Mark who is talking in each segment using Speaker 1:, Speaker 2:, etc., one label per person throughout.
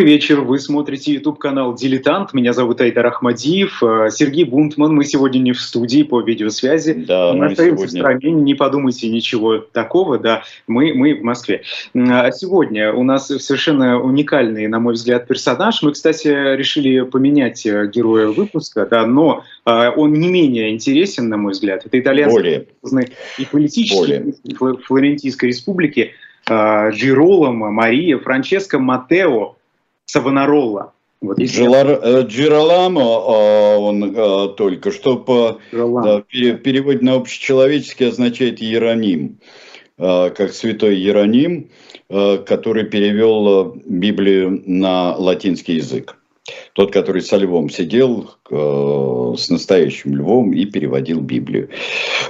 Speaker 1: Добрый вечер, вы смотрите YouTube-канал «Дилетант», меня зовут Айдар Ахмадиев, э, Сергей Бунтман, мы сегодня не в студии по видеосвязи,
Speaker 2: да,
Speaker 1: мы, мы остаемся сегодня... в стране, не подумайте ничего такого, да, мы, мы в Москве. А сегодня у нас совершенно уникальный, на мой взгляд, персонаж, мы, кстати, решили поменять э, героя выпуска, да, но э, он не менее интересен, на мой взгляд, это итальянский и политический Флорентийской республики, Джироломо, Мария, Франческо Матео, Савонаролла.
Speaker 2: Вот, э, Джираламо, а, он а, только что по да, переводе на общечеловеческий означает Иероним, а, как святой Иероним, который перевел Библию на латинский язык. Тот, который со львом сидел, э, с настоящим львом и переводил Библию.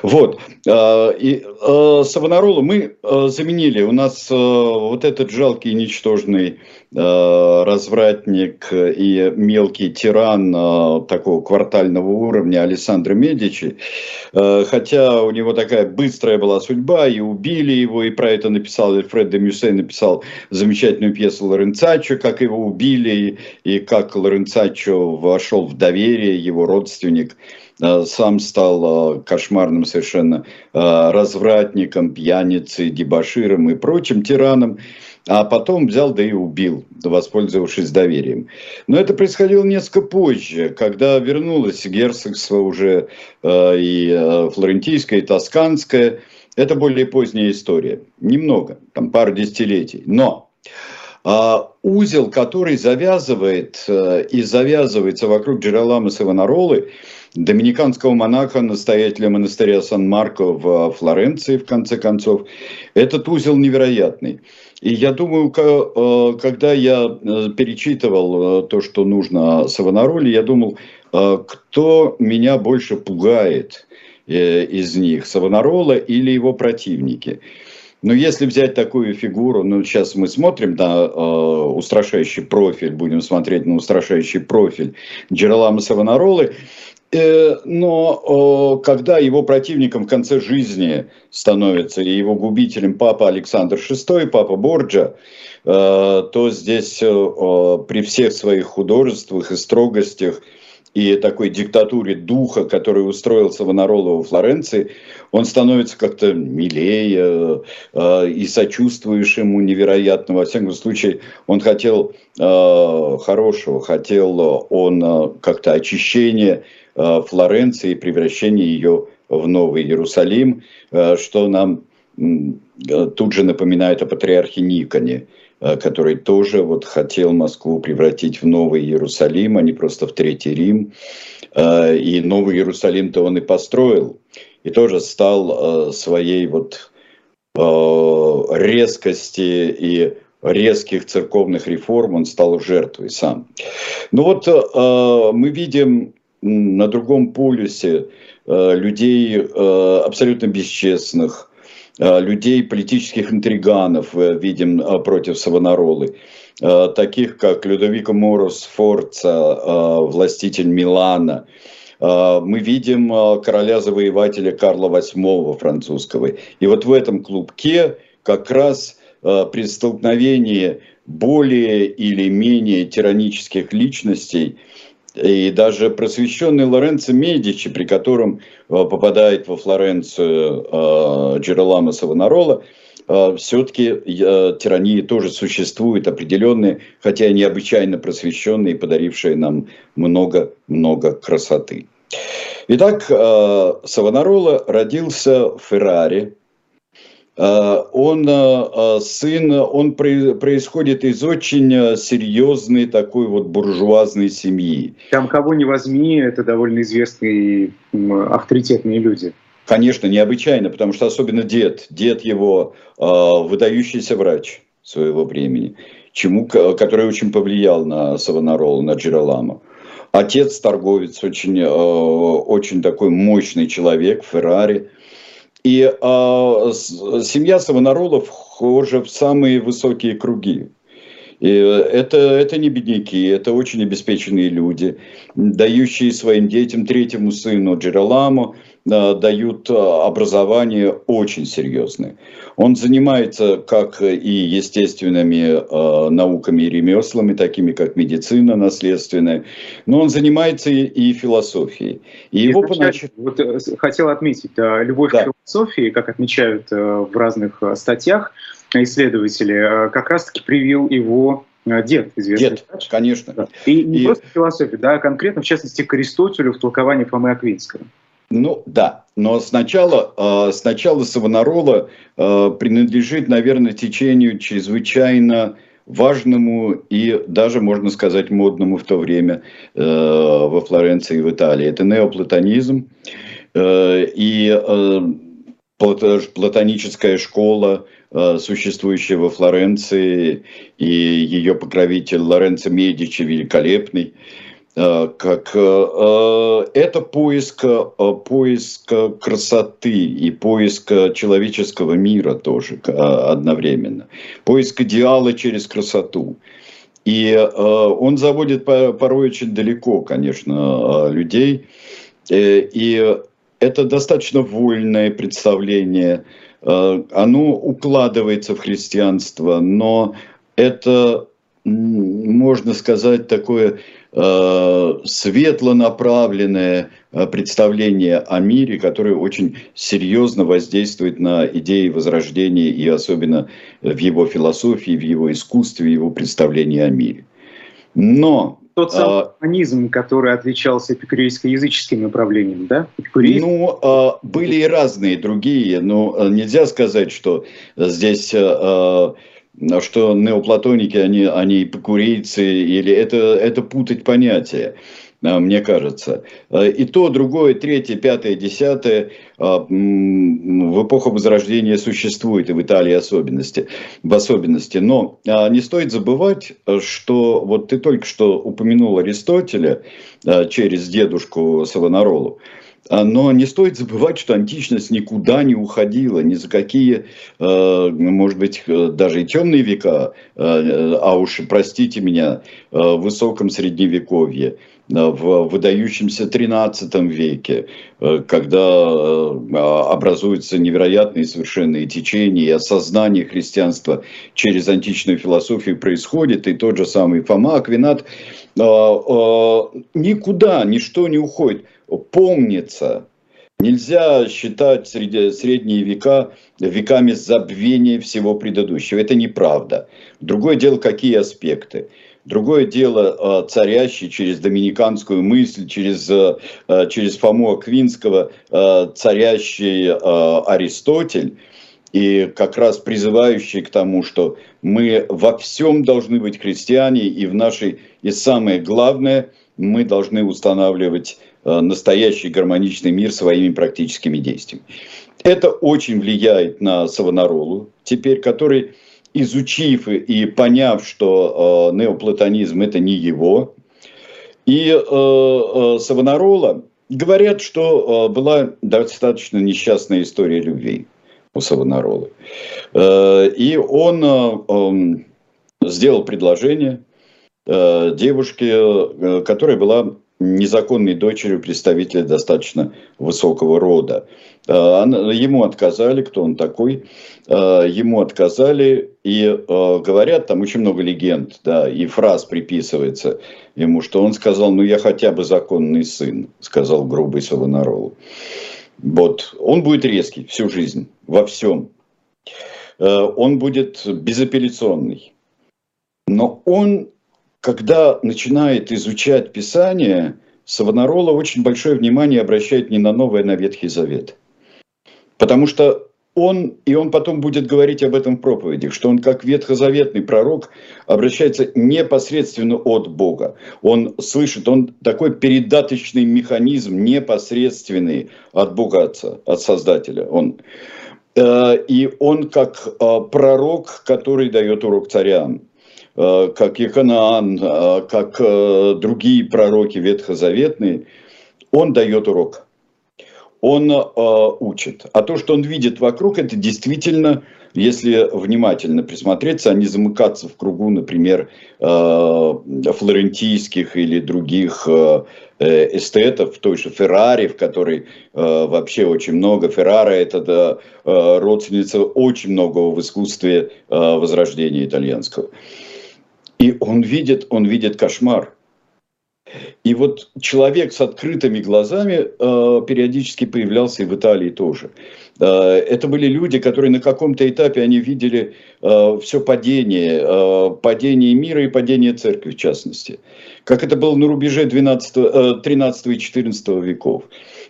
Speaker 2: Вот. Э, и э, Савонарола мы э, заменили. У нас э, вот этот жалкий, ничтожный э, развратник и мелкий тиран э, такого квартального уровня Александра Медичи, э, хотя у него такая быстрая была судьба, и убили его, и про это написал Альфред де Мюссе, написал замечательную пьесу Лоренцачо, как его убили, и как Лоренцачо вошел в доверие, его родственник э, сам стал э, кошмарным совершенно э, развратником, пьяницей, дебаширом и прочим тираном, а потом взял да и убил, воспользовавшись доверием. Но это происходило несколько позже, когда вернулось герцогство уже и флорентийское, и тосканское. Это более поздняя история. Немного, там пару десятилетий. Но а узел, который завязывает э, и завязывается вокруг Джераламы Савонаролы, доминиканского монаха, настоятеля монастыря Сан-Марко в Флоренции, в конце концов, этот узел невероятный. И я думаю, э, когда я э, перечитывал то, что нужно Савонароле, я думал, кто меня больше пугает из них, Савонарола или его противники. Но если взять такую фигуру, ну сейчас мы смотрим на э, устрашающий профиль, будем смотреть на устрашающий профиль Джералама Савонаролы, э, но э, когда его противником в конце жизни становится и его губителем папа Александр VI, папа Борджа, э, то здесь э, при всех своих художествах и строгостях и такой диктатуре духа, который устроил Савонарола во Флоренции, он становится как-то милее э, и сочувствуешь ему невероятно. Во всяком случае, он хотел э, хорошего, хотел он э, как-то очищения э, Флоренции и превращения ее в Новый Иерусалим, э, что нам э, тут же напоминает о патриархе Никоне. Э, который тоже вот хотел Москву превратить в Новый Иерусалим, а не просто в Третий Рим. Э, и Новый Иерусалим-то он и построил, и тоже стал э, своей вот резкости и резких церковных реформ он стал жертвой сам. Ну вот мы видим на другом полюсе людей абсолютно бесчестных, Э, людей, политических интриганов э, видим э, против Савонаролы, таких как Людовико Морос Форца, властитель Милана. Мы видим короля-завоевателя Карла VIII французского. И вот в этом клубке как раз при столкновении более или менее тиранических личностей – и даже просвещенный Лоренцо Медичи, при котором э, попадает во Флоренцию э, Джероламо Савонарола, э, все-таки тирании тоже существуют определенные, хотя и необычайно просвещенные, подарившие нам много-много красоты. Итак, Савонарола родился в Феррари, Э, он э, э, сын, он происходит из очень серьезной такой вот буржуазной семьи.
Speaker 1: Там кого не возьми, это довольно известные авторитетные люди.
Speaker 2: Конечно, необычайно, потому что особенно дед, дед его выдающийся врач своего времени, чему, который очень повлиял на Савонарола, на Джероламо. Отец торговец, очень, очень такой мощный человек, Феррари – и э, семья Савонаролов вхожа в самые высокие круги. И это, это не бедняки, это очень обеспеченные люди, дающие своим детям, третьему сыну Джераламу, Э, дают э, образование очень серьезное. Он занимается как и естественными э, науками и ремеслами, такими как медицина наследственная, но он занимается и, философией.
Speaker 1: И его понач... вот, хотел отметить, любовь да. к философии, как отмечают в разных статьях исследователи, как раз-таки привил его Дед, известный
Speaker 2: Дед, врач. конечно. Да.
Speaker 1: И не и... просто философия, да, а конкретно, в частности, к Аристотелю в толковании Фомы Аквинского.
Speaker 2: Ну да, но сначала, э, сначала Савонарола э, принадлежит, наверное, течению чрезвычайно важному и даже, можно сказать, модному в то время э, во Флоренции и в Италии. Это неоплатонизм и платоническая школа, существующая во Флоренции, и ее покровитель Лоренцо Медичи великолепный – Э, как э, э, это поиск, поиск красоты и поиск человеческого мира тоже одновременно. Поиск идеала через красоту. И он заводит порой очень далеко, конечно, людей. И это достаточно вольное представление. Оно укладывается в христианство, но это, можно сказать, такое Э, светло направленное э, представление о мире, которое очень серьезно воздействует на идеи Возрождения и особенно в его философии, в его искусстве, в его представлении о мире. Но
Speaker 1: тот самый а, который отличался эпикурейско-языческим направлением, да? Эпикурейск?
Speaker 2: Ну, а, были и разные другие, но э, нельзя сказать, что здесь а, что неоплатоники, они, они эпикурейцы, или это, это путать понятия а, мне кажется. А, и то, другое, третье, пятое, десятое а, в эпоху Возрождения существует, и в Италии особенности, в особенности. Но не стоит забывать, что вот ты только что упомянул Аристотеля через дедушку Савонаролу. А, но не стоит забывать, что античность никуда не уходила, ни за какие, может быть, даже и темные века, а уж, простите меня, в высоком средневековье, в выдающемся XIII веке, когда образуются невероятные совершенные течения, и осознание христианства через античную философию происходит, и тот же самый Фома Аквинат, никуда ничто не уходит помнится. Нельзя считать средние века веками забвения всего предыдущего. Это неправда. Другое дело, какие аспекты. Другое дело, а, царящий через доминиканскую мысль, через, а, а, через Фому Аквинского, царящий Аристотель, и как раз призывающий к тому, что мы во всем должны быть христиане, и в нашей, и самое главное, мы должны устанавливать Э, настоящий гармоничный мир своими практическими действиями. Это очень влияет на Савонаролу, теперь, который, изучив и поняв, что э, неоплатонизм это не его, и э, э, Савонарола говорят, что э, была достаточно несчастная история любви у Савонаролы. Э, и он э, э, сделал предложение э, девушке, э, которая была незаконной дочерью представителя достаточно высокого рода. А, ему отказали, кто он такой, а, ему отказали, и а, говорят, там очень много легенд, да, и фраз приписывается ему, что он сказал, ну я хотя бы законный сын, сказал грубый Савонарол. Вот, он будет резкий всю жизнь, во всем. Он будет безапелляционный. Но он когда начинает изучать Писание, Савонарола очень большое внимание обращает не на Новый, а на Ветхий Завет. Потому что он, и он потом будет говорить об этом в проповедях, что он как ветхозаветный пророк обращается непосредственно от Бога. Он слышит, он такой передаточный механизм непосредственный от Бога Отца, от Создателя. Он, э, и он как э, пророк, который дает урок царям. Э, как Еханаан, э, как э, другие пророки ветхозаветные, он дает урок. Он учит. А то, что он видит вокруг, это действительно если внимательно присмотреться, а не замыкаться в кругу, например, флорентийских или других эстетов, той же Феррари, в которой вообще очень много. Феррара – это родственница очень многого в искусстве возрождения итальянского. И он видит, он видит кошмар. И вот человек с открытыми глазами э, периодически появлялся и в Италии тоже. Э, это были люди, которые на каком-то этапе они видели э, все падение, э, падение мира и падение церкви в частности. Как это было на рубеже 12, э, 13 и 14 веков.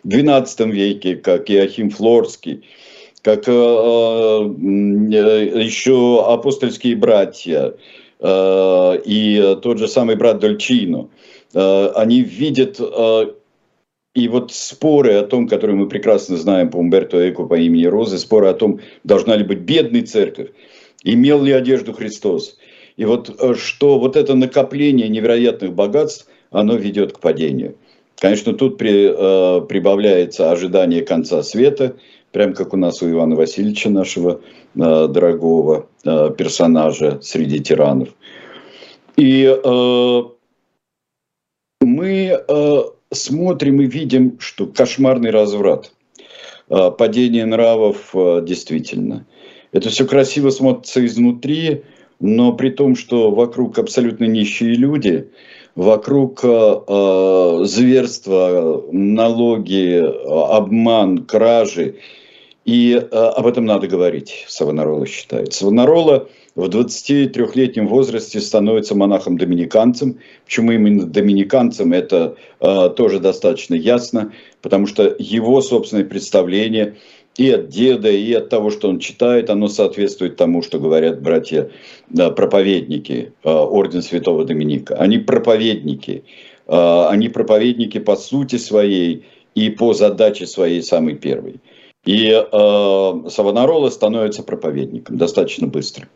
Speaker 2: В 12 веке, как Иохим Флорский, как э, э, еще апостольские братья э, и тот же самый брат Дольчино – Э, они видят э, и вот споры о том, которые мы прекрасно знаем по Умберто Эко по имени Розы, споры о том, должна ли быть бедная церковь, имел ли одежду Христос. И вот э, что вот это накопление невероятных богатств, оно ведет к падению. Конечно, тут при, э, прибавляется ожидание конца света, прям как у нас у Ивана Васильевича, нашего э, дорогого э, персонажа среди тиранов. И э, мы э, смотрим и видим, что кошмарный разврат, э, падение нравов э, действительно. Это все красиво смотрится изнутри, но при том, что вокруг абсолютно нищие люди, вокруг э, зверства, налоги, обман, кражи. И э, об этом надо говорить, Савонарола считает. Савонарола – в 23-летнем возрасте становится монахом-доминиканцем. Почему именно доминиканцем, это э, тоже достаточно ясно, потому что его собственное представление и от деда, и от того, что он читает, оно соответствует тому, что говорят братья да, проповедники э, Орден Святого Доминика. Они проповедники, э, они проповедники по сути своей и по задаче своей самой первой. И э, Савонарола становится проповедником достаточно быстро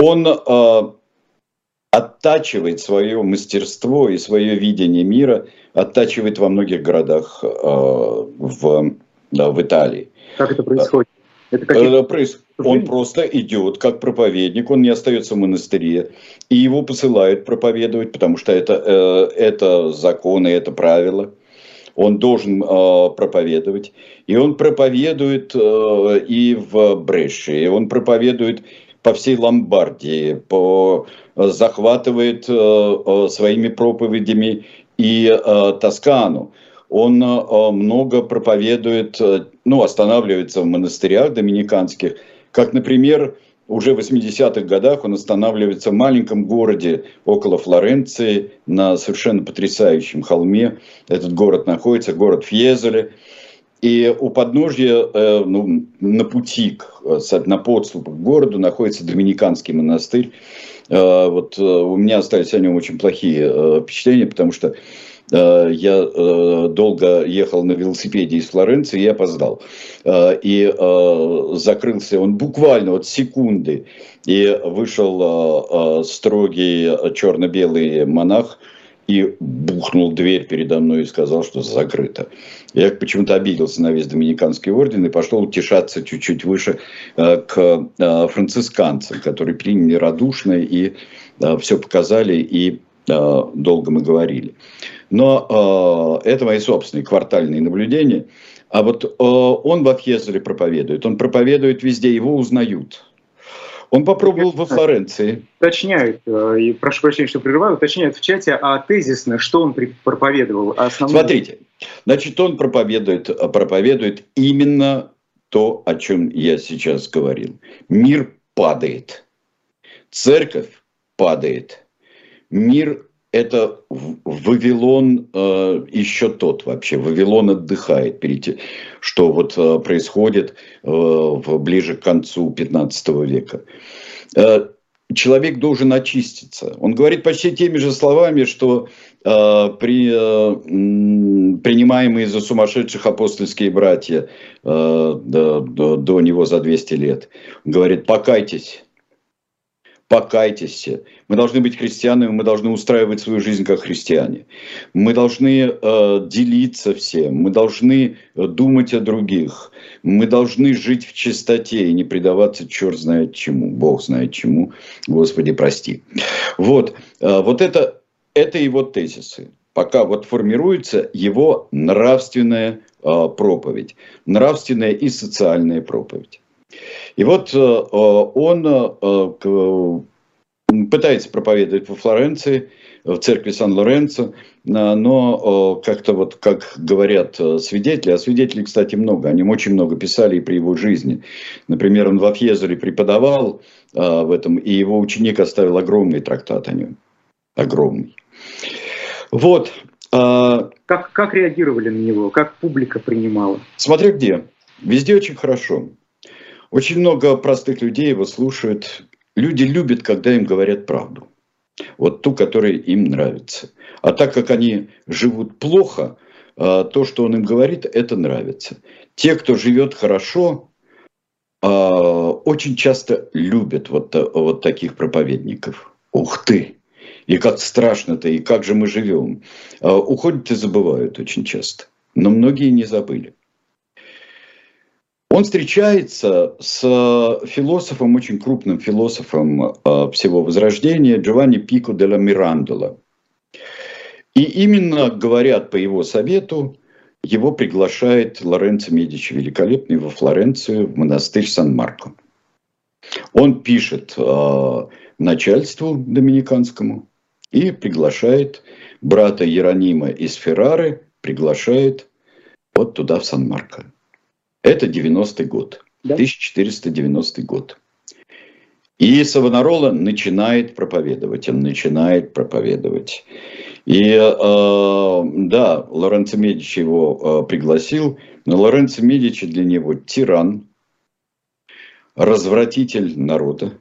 Speaker 2: он э, оттачивает свое мастерство и свое видение мира, оттачивает во многих городах э, в, да, в Италии.
Speaker 1: Как это происходит? Это
Speaker 2: какие... Он просто идет как проповедник, он не остается в монастыре, и его посылают проповедовать, потому что это, э, это законы, это правила. Он должен э, проповедовать. И он проповедует э, и в Бреше, и он проповедует по всей Ломбардии, по, э, захватывает э, э, своими проповедями и Тоскану. Он много проповедует, ну, останавливается в монастырях доминиканских, как, например, уже в 80-х годах он останавливается в маленьком городе около Флоренции на совершенно потрясающем холме. Этот город находится, город Фьезеле. И у подножья, э, ну, на пути, э, на подступах к городу находится Доминиканский монастырь. Э, вот у меня остались о нем очень плохие впечатления, потому что я долго ехал на велосипеде из Флоренции и опоздал. И закрылся он буквально вот секунды. И вышел строгий черно-белый монах – и бухнул дверь передо мной и сказал, что закрыто. Я почему-то обиделся на весь Доминиканский орден и пошел утешаться чуть-чуть выше э, к э, францисканцам, которые приняли радушно и э, все показали, и долго мы говорили. Но это мои собственные квартальные наблюдения. А вот он во Фьезеле проповедует, он проповедует везде, его узнают – он попробовал во Флоренции.
Speaker 1: Уточняют, э, и прошу прощения, что прерываю, уточняют в чате, а тезисно, что он проповедовал?
Speaker 2: А основном... Смотрите, значит, он проповедует, проповедует именно то, о чем я сейчас говорил. Мир падает, церковь падает, мир это Вавилон э, еще тот вообще. Вавилон отдыхает перед что вот э, происходит э, ближе к концу 15 века. Человек должен очиститься. Он говорит почти теми же словами, что при, принимаемые за сумасшедших апостольские братья до, до него за 200 лет. Он говорит, покайтесь, покайтесь. Мы должны быть христианами, мы должны устраивать свою жизнь как христиане. Мы должны э, делиться всем, мы должны думать о других. Мы должны жить в чистоте и не предаваться черт знает чему, Бог знает чему, Господи, прости. Вот, э, вот это, это его тезисы. Пока вот формируется его нравственная э, проповедь, нравственная и социальная проповедь. И вот э, он э, пытается проповедовать во Флоренции, в церкви Сан-Лоренцо, но как-то вот, как говорят свидетели, а свидетелей, кстати, много, о нем очень много писали и при его жизни. Например, он во Фьезере преподавал в этом, и его ученик оставил огромный трактат о нем. Огромный. Вот.
Speaker 1: Как, как реагировали на него? Как публика принимала?
Speaker 2: Смотря где. Везде очень хорошо. Очень много простых людей его слушают. Люди любят, когда им говорят правду. Вот ту, которая им нравится. А так как они живут плохо, а, то, что он им говорит, это нравится. Те, кто живет хорошо, а, очень часто любят вот, вот таких проповедников. Ух ты! И как страшно-то, и как же мы живем. А, уходят и забывают очень часто. Но многие не забыли. Он встречается с философом, очень крупным философом э, всего Возрождения, Джованни Пико де ла Мирандола. И именно, говорят по его совету, его приглашает Лоренцо Медичи Великолепный во Флоренцию, в монастырь Сан-Марко. Он пишет э, начальству доминиканскому и приглашает брата Иеронима из Феррары, приглашает вот туда, в Сан-Марко. Это 90-й год, да? 1490 год. И Савонарола начинает проповедовать, он начинает проповедовать. И э, да, Лоренцо Медичи его э, пригласил, но Лоренцо Медичи для него тиран, развратитель народа.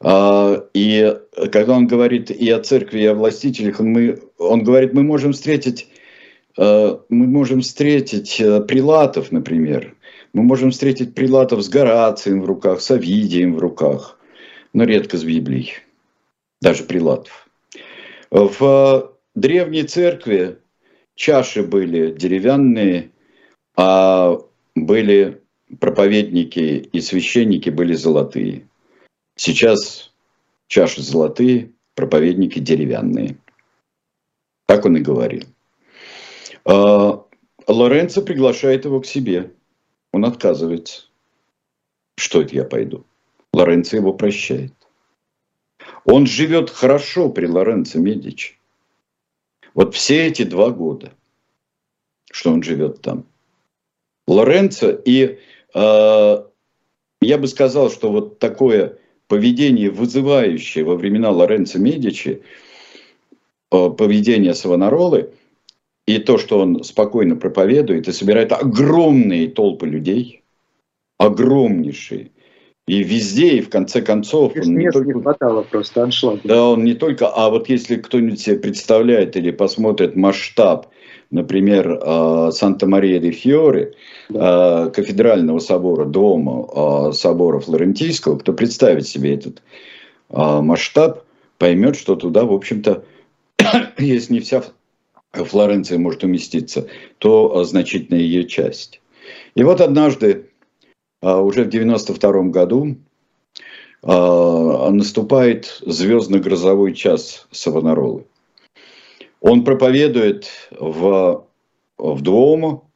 Speaker 2: Э, и когда он говорит и о церкви, и о властителях, мы, он говорит, мы можем встретить мы можем встретить э, прилатов, например. Мы можем встретить прилатов с Горацием в руках, с Овидием в руках, но редко с Библией, даже прилатов. В древней церкви чаши были деревянные, а были проповедники и священники были золотые. Сейчас чаши золотые, проповедники деревянные. Так он и говорил. А, Лоренцо приглашает его к себе. Он отказывается. Что это я пойду? Лоренцо его прощает. Он живет хорошо при Лоренцо Медичи. Вот все эти два года, что он живет там. Лоренцо и э, я бы сказал, что вот такое поведение, вызывающее во времена Лоренцо Медичи, э, поведение Савонаролы – и то, что он спокойно проповедует и собирает огромные толпы людей, огромнейшие, и везде, и в конце концов...
Speaker 1: он не, только, не хватало просто аншлага.
Speaker 2: Да, он не только... А вот если кто-нибудь себе представляет или посмотрит масштаб, например, а, Санта-Мария-де-Фьоре, да. А, кафедрального собора, дома а, собора Флорентийского, кто представит себе этот масштаб, поймет, что туда, в общем-то, есть не вся Флоренция может уместиться, то значительная ее часть. И вот однажды, а, уже в 92 году, наступает звездно-грозовой час Савонаролы. Он проповедует в, в Дуомо,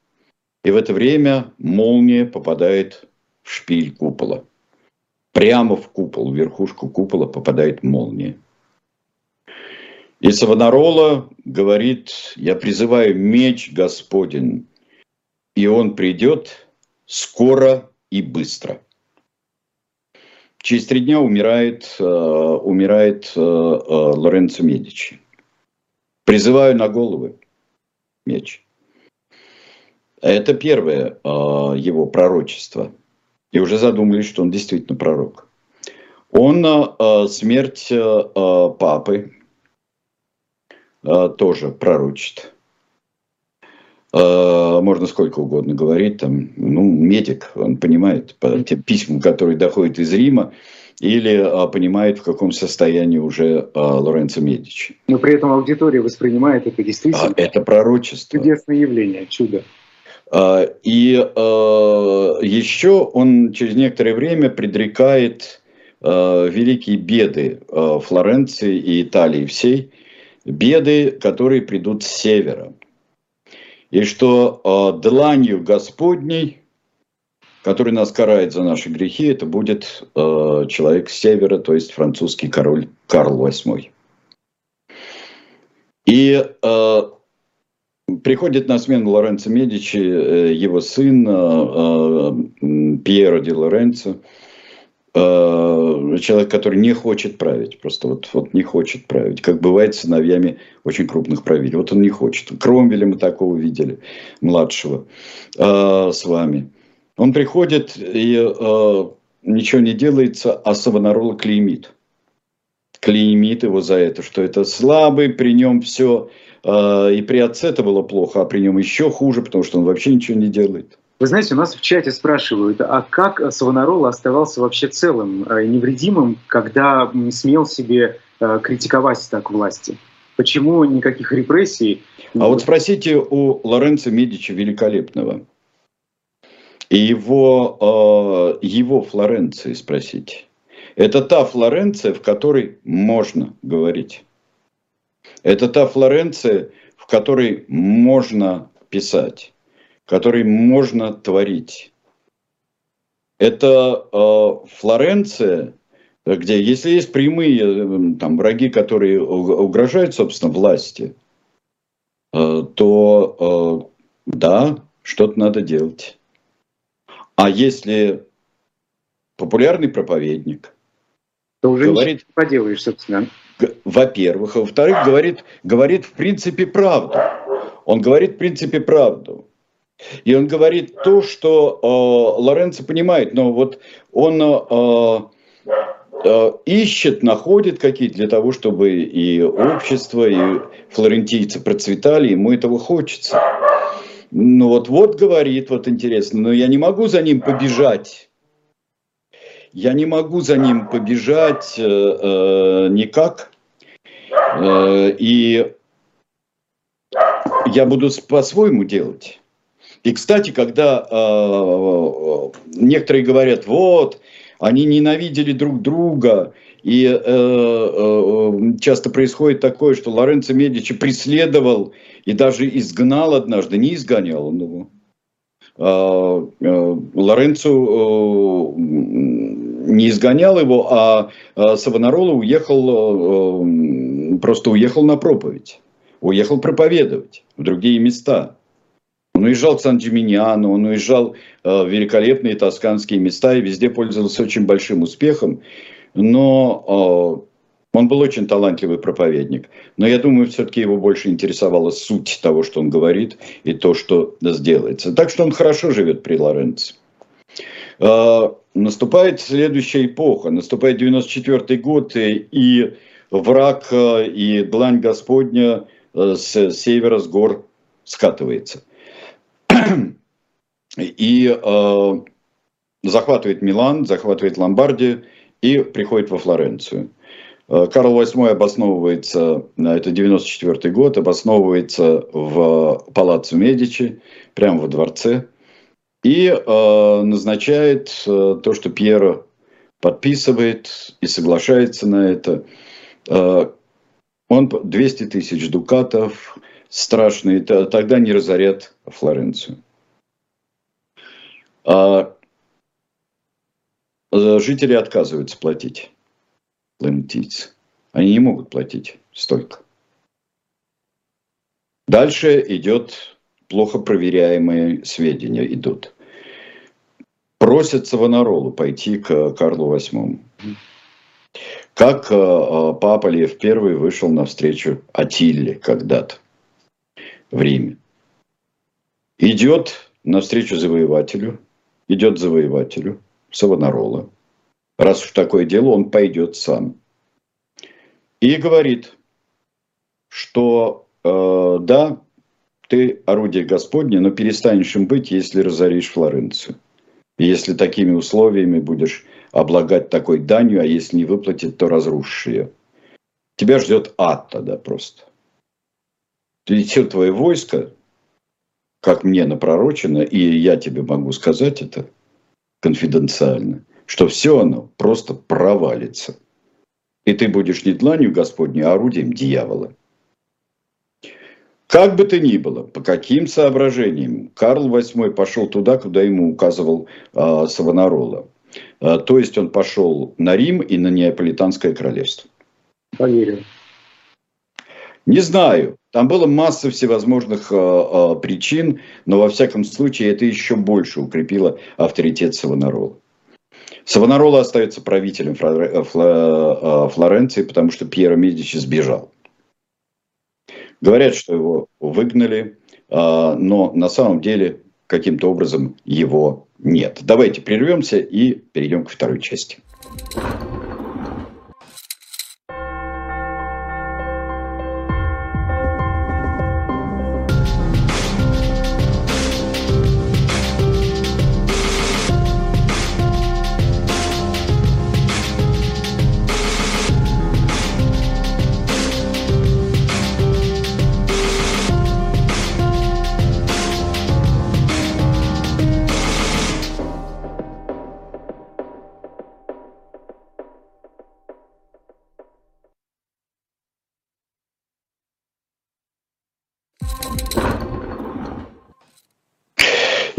Speaker 2: и в это время молния попадает в шпиль купола. Прямо в купол, в верхушку купола попадает молния. И Савонарола говорит, я призываю меч Господень, и он придет скоро и быстро. Через три дня умирает, э, умирает э, э, Лоренцо Медичи. Призываю на головы меч. Это первое его пророчество. И уже задумались, что он действительно пророк. Он смерть папы а, тоже пророчит. А, можно сколько угодно говорить, там, ну, медик, он понимает по тем письмам, которые доходят из Рима, или а, понимает, в каком состоянии уже а, Лоренцо Медичи.
Speaker 1: Но при этом аудитория воспринимает это действительно.
Speaker 2: А, это пророчество.
Speaker 1: Чудесное явление, чудо.
Speaker 2: А, и а, еще он через некоторое время предрекает а, великие беды а, Флоренции и Италии всей, беды, которые придут с севера. И что а, дланью Господней который нас карает за наши грехи, это будет э, человек с севера, то есть французский король Карл VIII. И э, приходит на смену Лоренцо Медичи э, его сын э, э, Пьеро ди Лоренцо, э, человек, который не хочет править, просто вот, вот не хочет править, как бывает с сыновьями очень крупных правителей. Вот он не хочет. Кромвеля мы такого видели, младшего, э, с вами. Он приходит и э, ничего не делается, а Савонарола клеймит. Клеймит его за это, что это слабый, при нем все, э, и при отце это было плохо, а при нем еще хуже, потому что он вообще ничего не делает.
Speaker 1: Вы знаете, у нас в чате спрашивают, а как Савонарола оставался вообще целым и невредимым, когда смел себе э, критиковать так власти? Почему никаких репрессий?
Speaker 2: А вот спросите у Лоренцо Медичи Великолепного. И его, э, его Флоренции спросите. Это та Флоренция, в которой можно говорить. Это та Флоренция, в которой можно писать, в которой можно творить. Это э, Флоренция, где, если есть прямые э, там, враги, которые угрожают, собственно, власти, э, то э, да, что-то надо делать. А если популярный проповедник
Speaker 1: то уже говорит, не поделаешь, собственно.
Speaker 2: Во-первых, а во-вторых, говорит, говорит в принципе правду. Он говорит в принципе правду. И он говорит то, что э, Лоренцо понимает, но вот он э, э, ищет, находит какие-то для того, чтобы и общество, и флорентийцы процветали, ему этого хочется. Ну вот, вот говорит, вот интересно, но я не могу за ним побежать. Я не могу за ним побежать э, э, никак. Э, и я буду по-своему делать. И, кстати, когда э, некоторые говорят, вот, они ненавидели друг друга, и э, э, часто происходит такое, что Лоренцо Медичи преследовал и даже изгнал однажды, не изгонял он его. Э, Лоренцо э, не изгонял его, а, Савонарола уехал, э, просто уехал на проповедь. Уехал проповедовать в другие места. Он уезжал к Сан-Джиминьяну, он уезжал в великолепные тосканские места и везде пользовался очень большим успехом но э, он был очень талантливый проповедник. Но я думаю, все-таки его больше интересовала суть того, что он говорит, и то, что сделается. Так что он хорошо живет при Лоренце. Э, наступает следующая эпоха. Наступает 94 год, и враг, э, и длань Господня с севера, с гор скатывается. И э, захватывает Милан, захватывает Ломбардию, и приходит во Флоренцию. Э, Карл VIII обосновывается, э, это 94 год, обосновывается в Палаццо Медичи, прямо во дворце, и э, назначает э, то, что Пьеро подписывает и соглашается на это. Э, он 200 тысяч дукатов, страшные, тогда не разорят Флоренцию. А жители отказываются платить. Лентийцы. Они не могут платить столько. Дальше идет плохо проверяемые сведения идут. Просят Савонаролу пойти к Карлу VIII. Как э, э, папа Лев I вышел навстречу Атилле когда-то в Риме. Идет навстречу завоевателю, идет завоевателю – Савонарола. Раз уж такое дело, он пойдет сам. И говорит, что э, да, ты орудие Господне, но перестанешь им быть, если разоришь Флоренцию. Если такими условиями будешь облагать такой данью, а если не выплатить, то разрушишь ее. Тебя ждет ад тогда просто. И все твое войско, как мне напророчено, и я тебе могу сказать это конфиденциально, что все оно просто провалится. И ты будешь не дланью Господней, а орудием дьявола. Как бы то ни было, по каким соображениям, Карл VIII пошел туда, куда ему указывал э, Савонарола. Э, то есть он пошел на Рим и на Неаполитанское королевство.
Speaker 1: Поверю.
Speaker 2: Не знаю. Там было масса всевозможных э, э, причин, но во всяком случае это еще больше укрепило авторитет Савонарола. Савонарола остается правителем э, э, Флоренции, потому что Пьеро Медичи сбежал. Говорят, что его выгнали, а, но на самом деле каким-то образом его нет. Давайте прервемся и перейдем к второй части.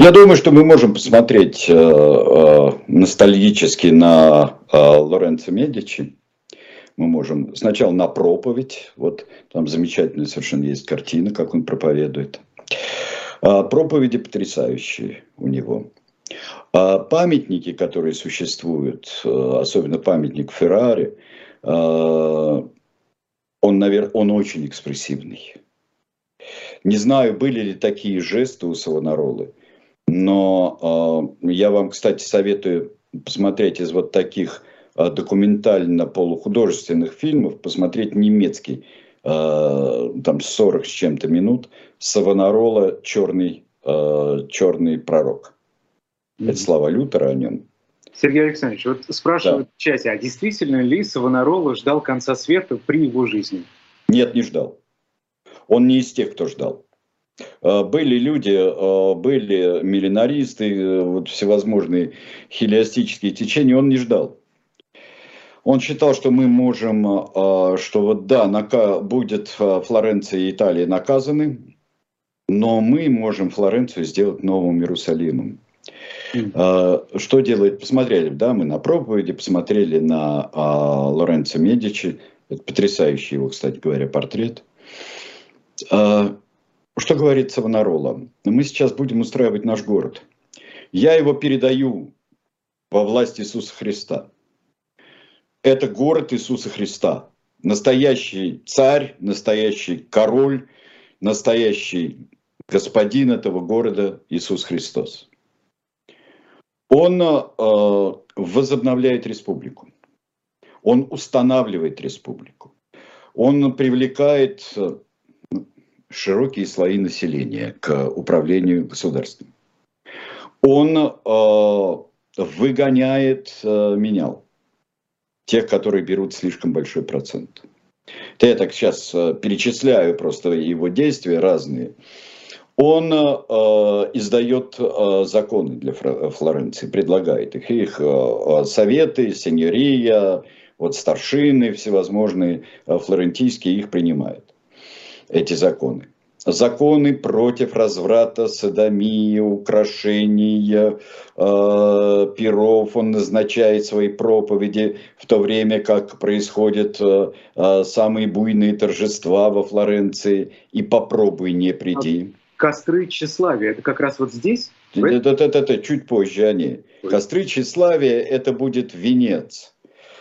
Speaker 2: Я думаю, что мы можем посмотреть э, э, ностальгически на э, Лоренцо Медичи. Мы можем сначала на проповедь. Вот там замечательная совершенно есть картина, как он проповедует. Э, проповеди потрясающие у него. Памятники, которые существуют, особенно памятник Феррари, он, наверное, он очень экспрессивный. Не знаю, были ли такие жесты у Савонаролы. Но э, я вам, кстати, советую посмотреть из вот таких э, документально-полухудожественных фильмов, посмотреть немецкий, э, там 40 с чем-то минут, Савонарола «Черный, э, «Черный пророк». Mm-hmm. Это слова Лютера о нем.
Speaker 1: Сергей Александрович, вот спрашивают да. в чате, а действительно ли Савонарола ждал конца света при его жизни?
Speaker 2: Нет, не ждал. Он не из тех, кто ждал. Э, были люди, э, были миллинаристы, э, вот всевозможные хелиастические течения, он не ждал. Он считал, что мы можем, что вот да, будет Флоренция и Италия наказаны, но мы можем Флоренцию сделать новым Иерусалимом. Mm. Что делает? Посмотрели, да, мы на проповеди, посмотрели на Лоренцо Медичи. Это потрясающий его, кстати говоря, портрет. Что говорит Савонарола? Мы сейчас будем устраивать наш город. Я его передаю во власть Иисуса Христа. Это город Иисуса Христа. Настоящий царь, настоящий король, настоящий господин этого города Иисус Христос. Он э, возобновляет республику. Он устанавливает республику. Он привлекает широкие слои населения к управлению государством. Он э, выгоняет э, менял, тех, которые берут слишком большой процент. Это я так сейчас э, перечисляю просто его действия разные. Он э, издает э, законы для Флоренции, предлагает их. Их э, советы, сеньория, вот старшины всевозможные э, флорентийские их принимают эти законы. Законы против разврата, садомии, украшения, э, пиров. Он назначает свои проповеди в то время, как происходят э, э самые буйные торжества во Флоренции. И попробуй не приди.
Speaker 1: Костры тщеславия, это как раз вот здесь?
Speaker 2: Это, это, это, это чуть позже они. Костры тщеславия – это будет венец.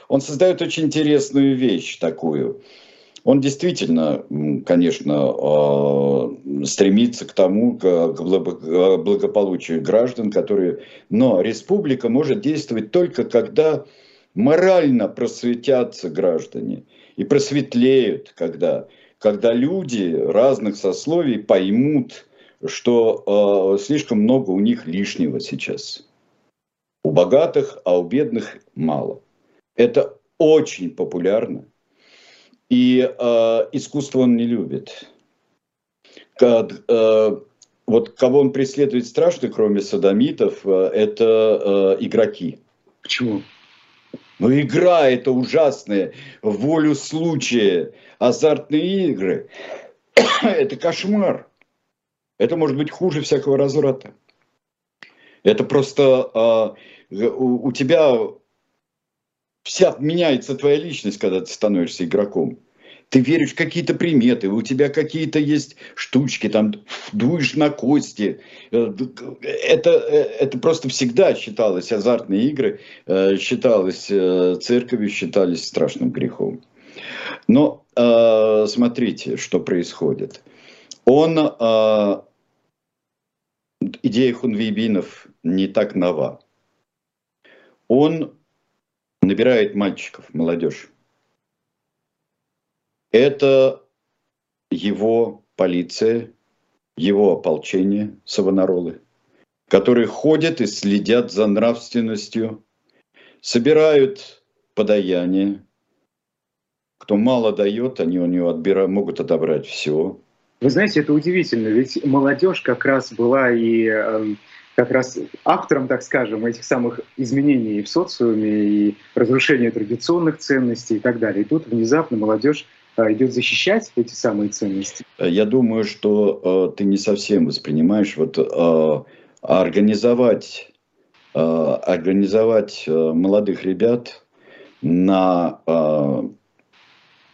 Speaker 2: Он создает очень интересную вещь такую – он действительно, конечно, а, стремится к тому, к благополучию граждан, которые... Но республика может действовать только когда морально просветятся граждане и просветлеют, когда, когда люди разных сословий поймут, что э, слишком много у них лишнего сейчас. У богатых, а у бедных мало. Это очень популярно. И э, искусство он не любит. Как, э, вот кого он преследует страшно, кроме садомитов, э, это э, игроки.
Speaker 1: Почему?
Speaker 2: Ну, игра это ужасная, волю случая, азартные игры. это кошмар. Это может быть хуже всякого разврата. Это просто э, у, у тебя вся меняется твоя личность, когда ты становишься игроком. Ты веришь в какие-то приметы, у тебя какие-то есть штучки, там дуешь на кости. Э, это, э, это просто всегда считалось, азартные игры э, считалось церковью, считались страшным грехом. Но смотрите, что происходит. Он, идея хунвейбинов не так нова. Он набирает мальчиков, молодежь. Это его полиция, его ополчение, савонаролы, которые ходят и следят за нравственностью, собирают подаяние. Кто мало дает, они у него отбирают, могут отобрать все.
Speaker 1: Вы знаете, это удивительно, ведь молодежь как раз была и эм, как раз автором, так скажем, этих самых изменений в социуме и разрушения традиционных ценностей и так далее. И тут внезапно молодежь а, идет защищать эти самые ценности.
Speaker 2: Я думаю, что э, ты не совсем воспринимаешь вот э, организовать э, организовать э, молодых ребят на э,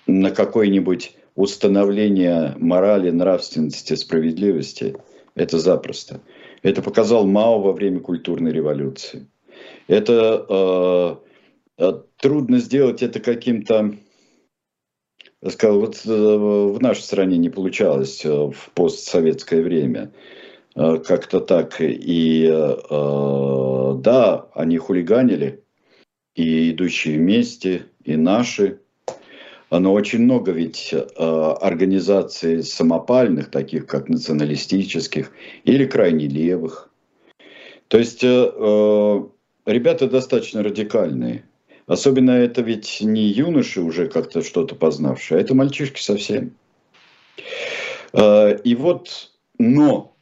Speaker 2: на какое-нибудь установление морали, нравственности, справедливости. Это запросто. Это показал Мао во время культурной революции. Это э, э, трудно сделать это каким-то, сказал, вот э, в нашей стране не получалось э, в постсоветское время как-то так. И э, да, они хулиганили, и идущие вместе, и наши, но очень много ведь э, организаций самопальных, таких как националистических или крайне левых. То есть э, э, ребята достаточно радикальные. Особенно это ведь не юноши уже как-то что-то познавшие, а это мальчишки совсем. И вот, но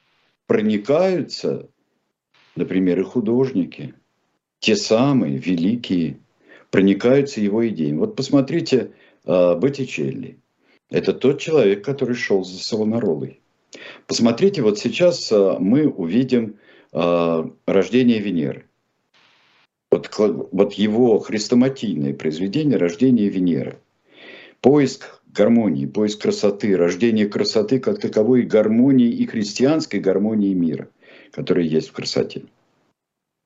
Speaker 2: проникаются, например, и художники, те самые великие, проникаются его идеями. Вот посмотрите, Боттичелли. Это тот человек, который шел за Савонаролой. Посмотрите, вот сейчас а, мы увидим а, рождение Венеры. Вот, вот его хрестоматийное произведение «Рождение Венеры». Поиск гармонии, поиск красоты, рождение красоты как таковой гармонии и христианской гармонии мира, которая есть в красоте.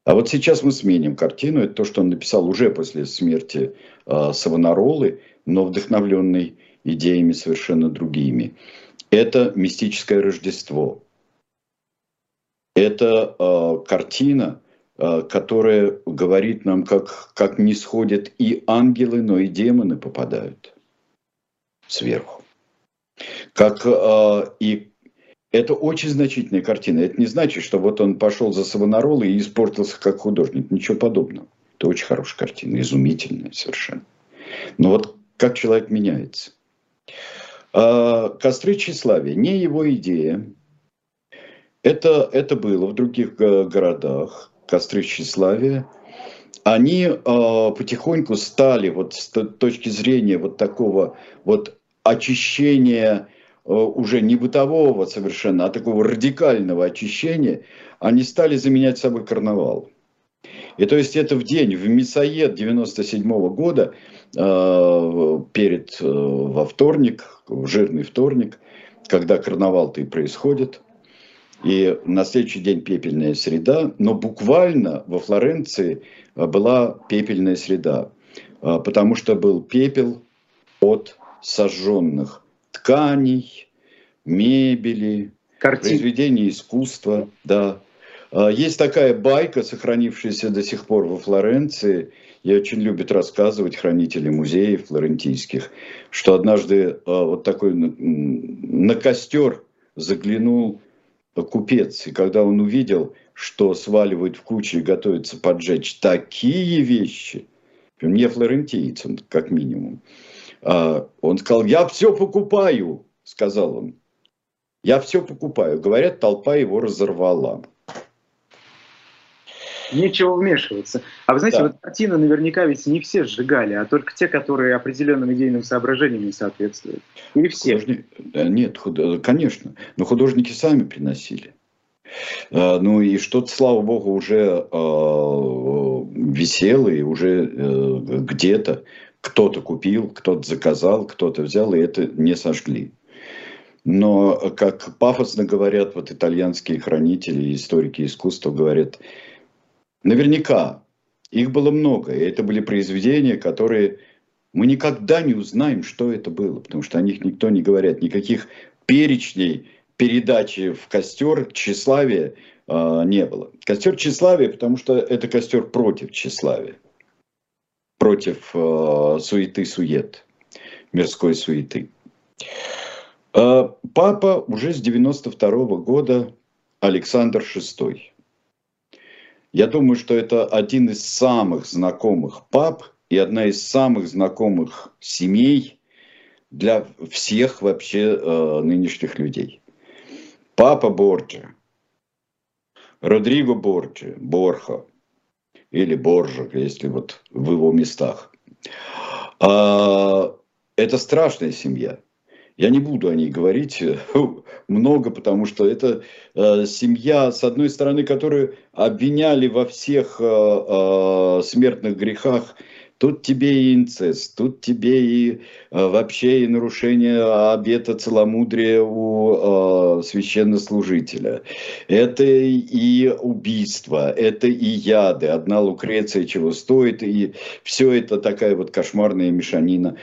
Speaker 2: А вот сейчас мы сменим картину. Это то, что он написал уже после смерти э, Савонаролы, но вдохновленный идеями совершенно другими. Это мистическое Рождество. Это э, картина, э, которая говорит нам, как, как не сходят и ангелы, но и демоны попадают сверху. Как э, и это очень значительная картина. Это не значит, что вот он пошел за Савонарола и испортился как художник. Ничего подобного. Это очень хорошая картина, изумительная совершенно. Но вот как человек меняется. А, костры тщеславия не его идея. Это, это было в других городах. Костры тщеславия. Они э, потихоньку стали вот с точки зрения вот такого вот очищения Э, уже не бытового совершенно, а такого радикального очищения, они стали заменять собой карнавал. И то есть это в день, в Мясоед 97 -го года, э, перед, э, во вторник, в жирный вторник, когда карнавал-то и происходит, и на следующий день пепельная среда, но буквально во Флоренции была пепельная среда, потому что был пепел от сожженных тканей, мебели, Картин. произведений искусства. Да. А, есть такая байка, сохранившаяся до сих пор во Флоренции, и очень любят рассказывать хранители музеев флорентийских, что однажды а, вот такой на костер заглянул купец, и когда он увидел, что сваливают в кучу и готовятся поджечь такие вещи, не флорентийцам, как минимум, а, он сказал, я все покупаю, сказал он. Я все покупаю. Говорят, толпа его разорвала.
Speaker 1: Нечего вмешиваться. А вы знаете, да. вот картины наверняка ведь не все сжигали, а только те, которые определенным идейным соображениям не соответствуют. Или все?
Speaker 2: Художник... Нет, худ... конечно. Но художники сами приносили. А, ну и что-то, слава богу, уже э, висело и уже э, где-то кто-то купил, кто-то заказал, кто-то взял, и это не сожгли. Но, как пафосно говорят вот итальянские хранители, историки искусства говорят, наверняка их было много, и это были произведения, которые мы никогда не узнаем, что это было, потому что о них никто не говорит, никаких перечней передачи в костер тщеславия э, не было. Костер тщеславия, потому что это костер против тщеславия против э, суеты-сует, мирской суеты. Э, папа уже с 92 -го года Александр VI. Я думаю, что это один из самых знакомых пап и одна из самых знакомых семей для всех вообще э, нынешних людей. Папа Борджа, Родриго Борджа, Борха – или Боржик, если вот в его местах. А, это страшная семья. Я не буду о ней говорить много, потому что это э, семья, с одной стороны, которую обвиняли во всех э, э, смертных грехах Тут тебе и инцест, тут тебе и э, вообще и нарушение обета целомудрия у э, священнослужителя. Это и убийство, это и яды. Одна Лукреция чего стоит, и все это такая вот кошмарная мешанина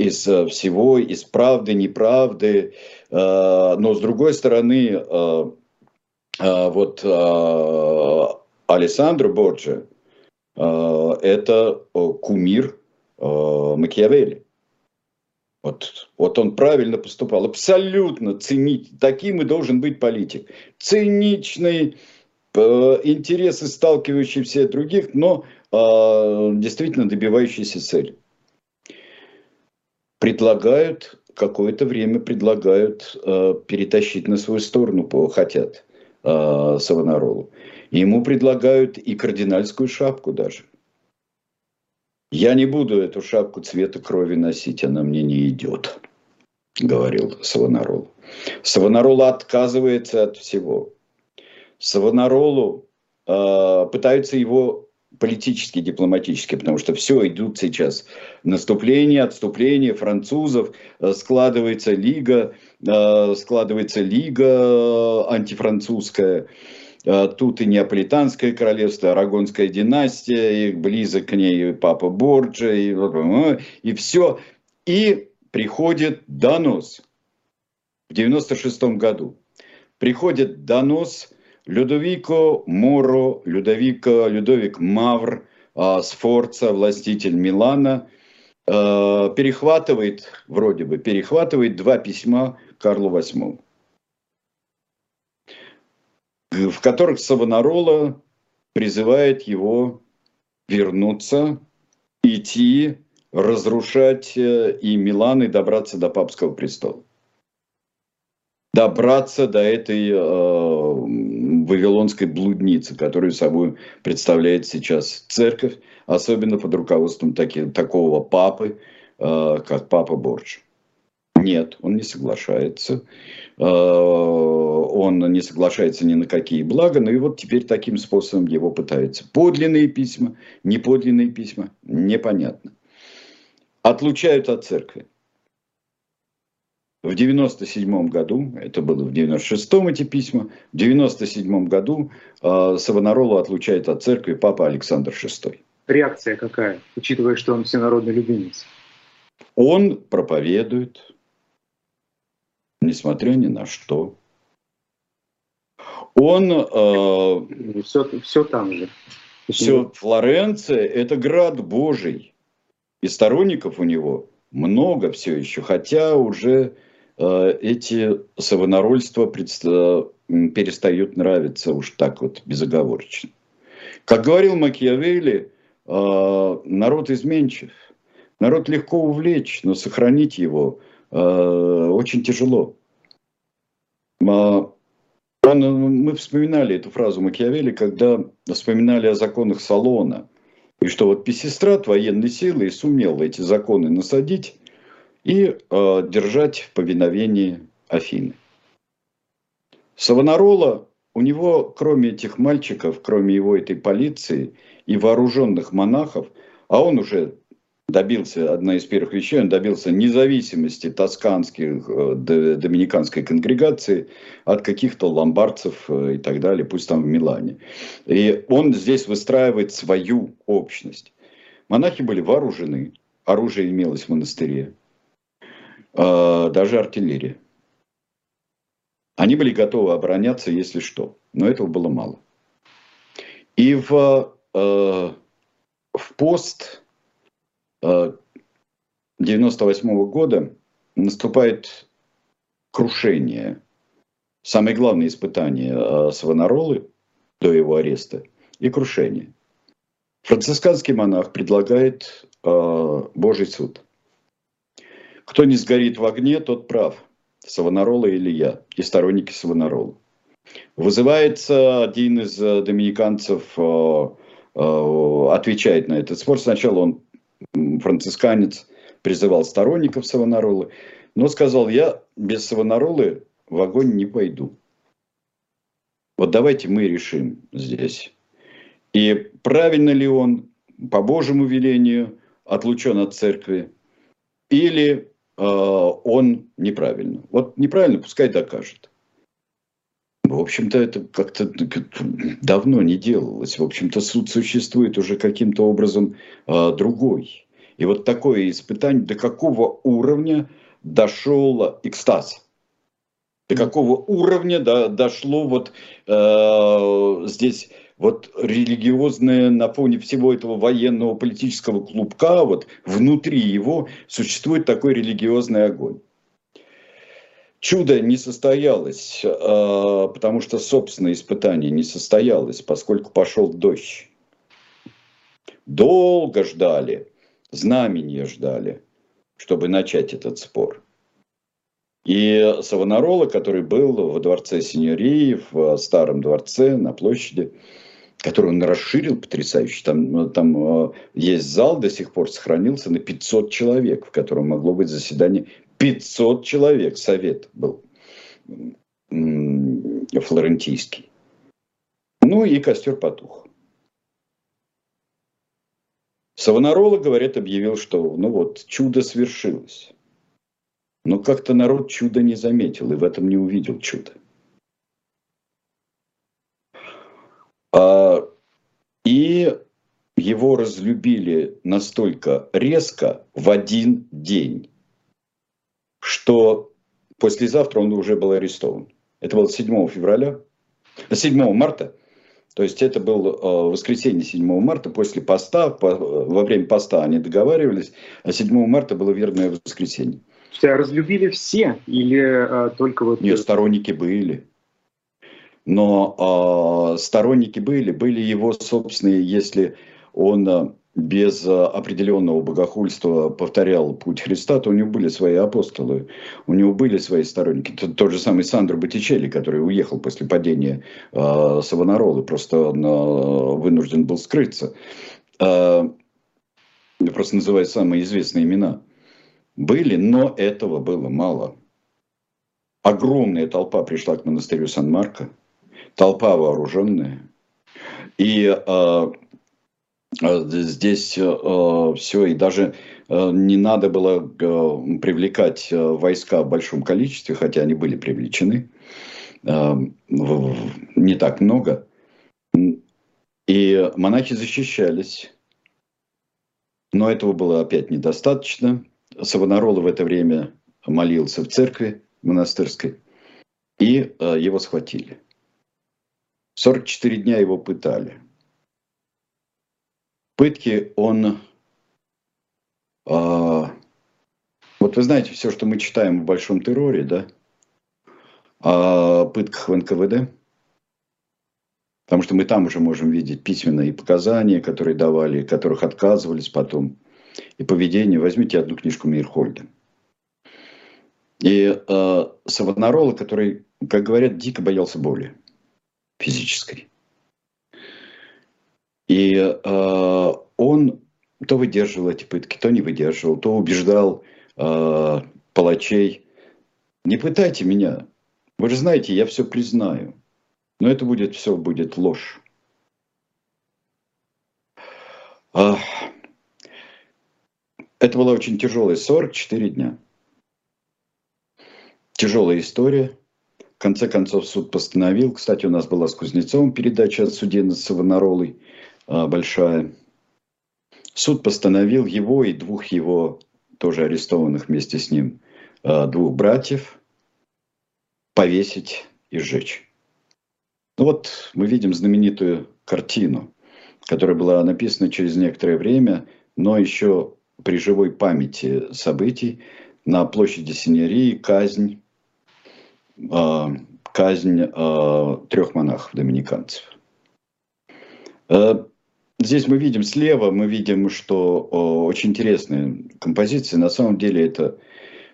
Speaker 2: из э, всего, из правды, неправды. Э, но с другой стороны, э, вот Алессандро Борджи, это кумир Макиавелли. Вот, вот он правильно поступал, абсолютно ценить, таким и должен быть политик. Циничный, интересы сталкивающие все других, но действительно добивающийся цели. Предлагают, какое-то время предлагают перетащить на свою сторону, хотят э, Савонаролу. Ему предлагают и кардинальскую шапку даже. Я не буду эту шапку цвета крови носить, она мне не идет, говорил Савонарол. Савонарол отказывается от всего. Савонаролу э, пытаются его политически, дипломатически, потому что все идут сейчас наступление, отступление французов, э, складывается лига, э, складывается лига антифранцузская. А, тут и Неаполитанское королевство, Арагонская династия, и близок к ней папа Борджа, и, и все. И приходит донос в 96 году. Приходит донос Людовико Моро, Людовико, Людовик Мавр, а, Сфорца, властитель Милана, перехватывает, вроде бы, перехватывает два письма Карлу VIII в которых Савонарола призывает его вернуться, идти, разрушать э, и Милан, и добраться до папского престола. Добраться до этой э, вавилонской блудницы, которую собой представляет сейчас церковь, особенно под руководством таки, такого папы, э, как папа Борж. Нет, он не соглашается. Э, он не соглашается ни на какие блага, ну и вот теперь таким способом его пытаются. Подлинные письма, неподлинные письма, непонятно. Отлучают от церкви. В 97 году, это было в 96-м эти письма, в 97 году э, Савонаролу отлучает от церкви папа Александр VI.
Speaker 1: Реакция какая, учитывая, что он всенародный любимец?
Speaker 2: Он проповедует, несмотря ни на что. Он... Э,
Speaker 1: все, все там же.
Speaker 2: Все, Флоренция – это град Божий. И сторонников у него много все еще, хотя уже эти савонарольства перестают нравиться уж так вот безоговорочно. Как говорил Макиавелли, народ изменчив. Народ легко увлечь, но сохранить его очень тяжело. Он, мы вспоминали эту фразу Макиавелли, когда вспоминали о законах Салона – и что вот Песистрат военной силы и сумел эти законы насадить и э, держать в повиновении Афины. Савонарола, у него, кроме этих мальчиков, кроме его этой полиции и вооруженных монахов, а он уже добился, одна из первых вещей, он добился независимости тосканских, э, доминиканской конгрегации от каких-то ломбардцев э, и так далее, пусть там в Милане. И он здесь выстраивает свою общность. Монахи были вооружены, оружие имелось в монастыре, даже артиллерия. Они были готовы обороняться, если что, но этого было мало. И в, в пост 98 -го года наступает крушение. Самое главное испытание э, Савонаролы до его ареста и крушение. Францисканский монах предлагает э, Божий суд. Кто не сгорит в огне, тот прав. Савонарола или я, и сторонники Савонарола. Вызывается один из э, доминиканцев, э, э, отвечает на этот спор. Сначала он францисканец призывал сторонников Савонаролы, но сказал, я без Савонаролы в огонь не пойду. Вот давайте мы решим здесь. И правильно ли он по Божьему велению отлучен от церкви, или он неправильно. Вот неправильно, пускай докажет. В общем-то, это как-то давно не делалось. В общем-то, суд существует уже каким-то образом э, другой. И вот такое испытание, до какого уровня дошел экстаз. До какого уровня да, дошло вот э, здесь вот религиозное на фоне всего этого военного политического клубка, вот внутри его существует такой религиозный огонь. Чудо не состоялось, а, потому что собственное испытание не состоялось, поскольку пошел дождь. Долго ждали, знамения ждали, чтобы начать этот спор. И Савонарола, который был во дворце Синьории, в старом дворце на площади, который он расширил потрясающе. Там, там а, есть зал, до сих пор сохранился на 500 человек, в котором могло быть заседание 500 человек совет был флорентийский. Ну и костер потух. Савонарола, говорят, объявил, что ну вот, чудо свершилось. Но как-то народ чудо не заметил и в этом не увидел чудо. А, его разлюбили настолько резко в один день что послезавтра он уже был арестован. Это было 7 февраля, 7 марта. То есть это было э, воскресенье 7 марта, после поста, во время поста они договаривались, а 7 марта было верное воскресенье.
Speaker 1: Тебя разлюбили все или а, только вот...
Speaker 2: Нет, сторонники были. Но э, сторонники были, были его собственные, если он без э, определенного богохульства повторял путь Христа, то у него были свои апостолы, у него были свои сторонники. Тот, тот же самый Сандро Боттичелли, который уехал после падения э, Савонаролы, просто он э, вынужден был скрыться. Э, просто называю самые известные имена. Были, но этого было мало. Огромная толпа пришла к монастырю Сан-Марко, толпа вооруженная. И э, Э, здесь э, все, и даже э, не надо было привлекать войска в большом количестве, хотя они были привлечены, не так много. И монахи защищались. Но этого было опять недостаточно. Савонарола в это время молился в церкви монастырской, и его схватили. 44 дня его пытали – пытки он э, Вот вы знаете, все, что мы читаем в Большом терроре, да, о пытках в НКВД, потому что мы там уже можем видеть письменные показания, которые давали, которых отказывались потом, и поведение. Возьмите одну книжку Мейрхольда. И э, Савонарола, который, как говорят, дико боялся боли физической. И э, он то выдерживал эти пытки, то не выдерживал, то убеждал э, палачей, не пытайте меня, вы же знаете, я все признаю, но это будет все будет ложь. А, это была очень тяжелая 44 дня. Тяжелая история. В конце концов суд постановил. Кстати, у нас была с Кузнецовым передача от судьи Савонаролой а, большая. Суд постановил его и двух его, тоже арестованных вместе с ним, а, двух братьев повесить и сжечь. Ну вот мы видим знаменитую картину, которая была написана через некоторое время, но еще при живой памяти событий на площади Синерии казнь, э, казнь трех монахов-доминиканцев. Э, здесь мы видим слева, мы видим, что э, очень интересная композиция. На самом деле это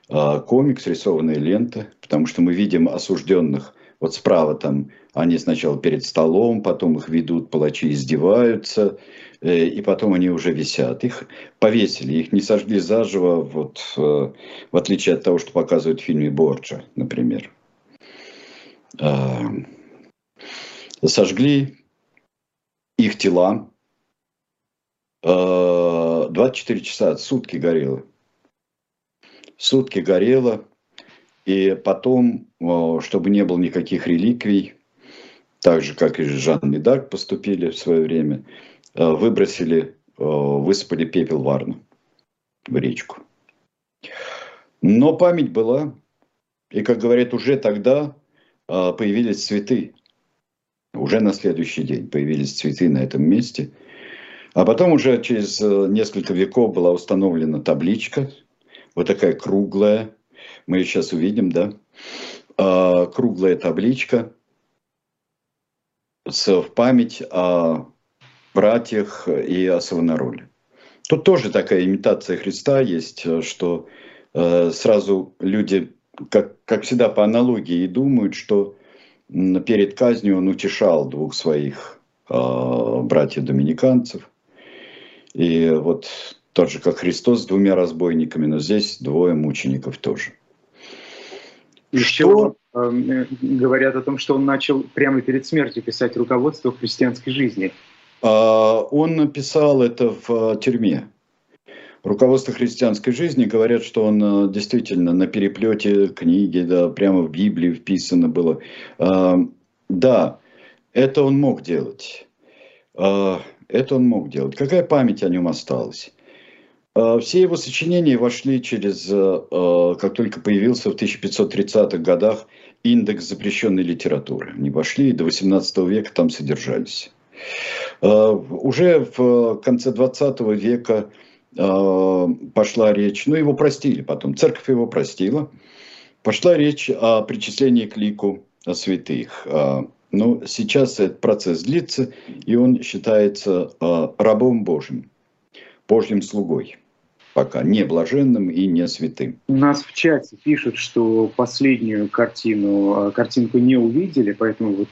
Speaker 2: э, комикс, рисованная лента, потому что мы видим осужденных вот справа там они сначала перед столом, потом их ведут, палачи издеваются, э, и потом они уже висят. Их повесили, их не сожгли заживо, вот, э, в отличие от того, что показывают в фильме Борджа, например. А, сожгли их тела. 24 а, часа, сутки горело. Сутки горело. И потом, чтобы не было никаких реликвий, так же, как и Жан Медак поступили в свое время, э, выбросили, высыпали пепел Варну в речку. Но память была, и, как говорят, уже тогда э, появились цветы. Уже на следующий день появились цветы на этом месте. А потом уже через э, несколько веков была установлена табличка, вот такая круглая, мы ее сейчас увидим, да, а, круглая табличка с, в память о братьях и о Савонароле. Тут тоже такая имитация Христа есть, что э, сразу люди, как, как всегда по аналогии, и думают, что перед казнью он утешал двух своих э, братьев-доминиканцев. И вот тот же, как Христос с двумя разбойниками, но здесь двое мучеников тоже.
Speaker 1: Еще э, говорят о том, что он начал прямо перед смертью писать руководство христианской жизни.
Speaker 2: А, он написал это в э, тюрьме. Руководство христианской жизни говорят, что он э, действительно на переплете книги, да, прямо в Библии вписано было. А, да, это он мог делать. А, это он мог делать. Какая память о нем осталась? А, все его сочинения вошли через, э, э, как только появился в 1530-х годах индекс запрещенной литературы. Они вошли и до 18 века там содержались. А, уже в конце 20 века а, пошла речь, ну его простили потом, церковь его простила, пошла речь о причислении к лику святых. Но сейчас этот процесс длится, и он считается рабом Божьим, Божьим слугой пока не блаженным и не святым.
Speaker 1: У нас в чате пишут, что последнюю картину, э, картинку не увидели, поэтому вот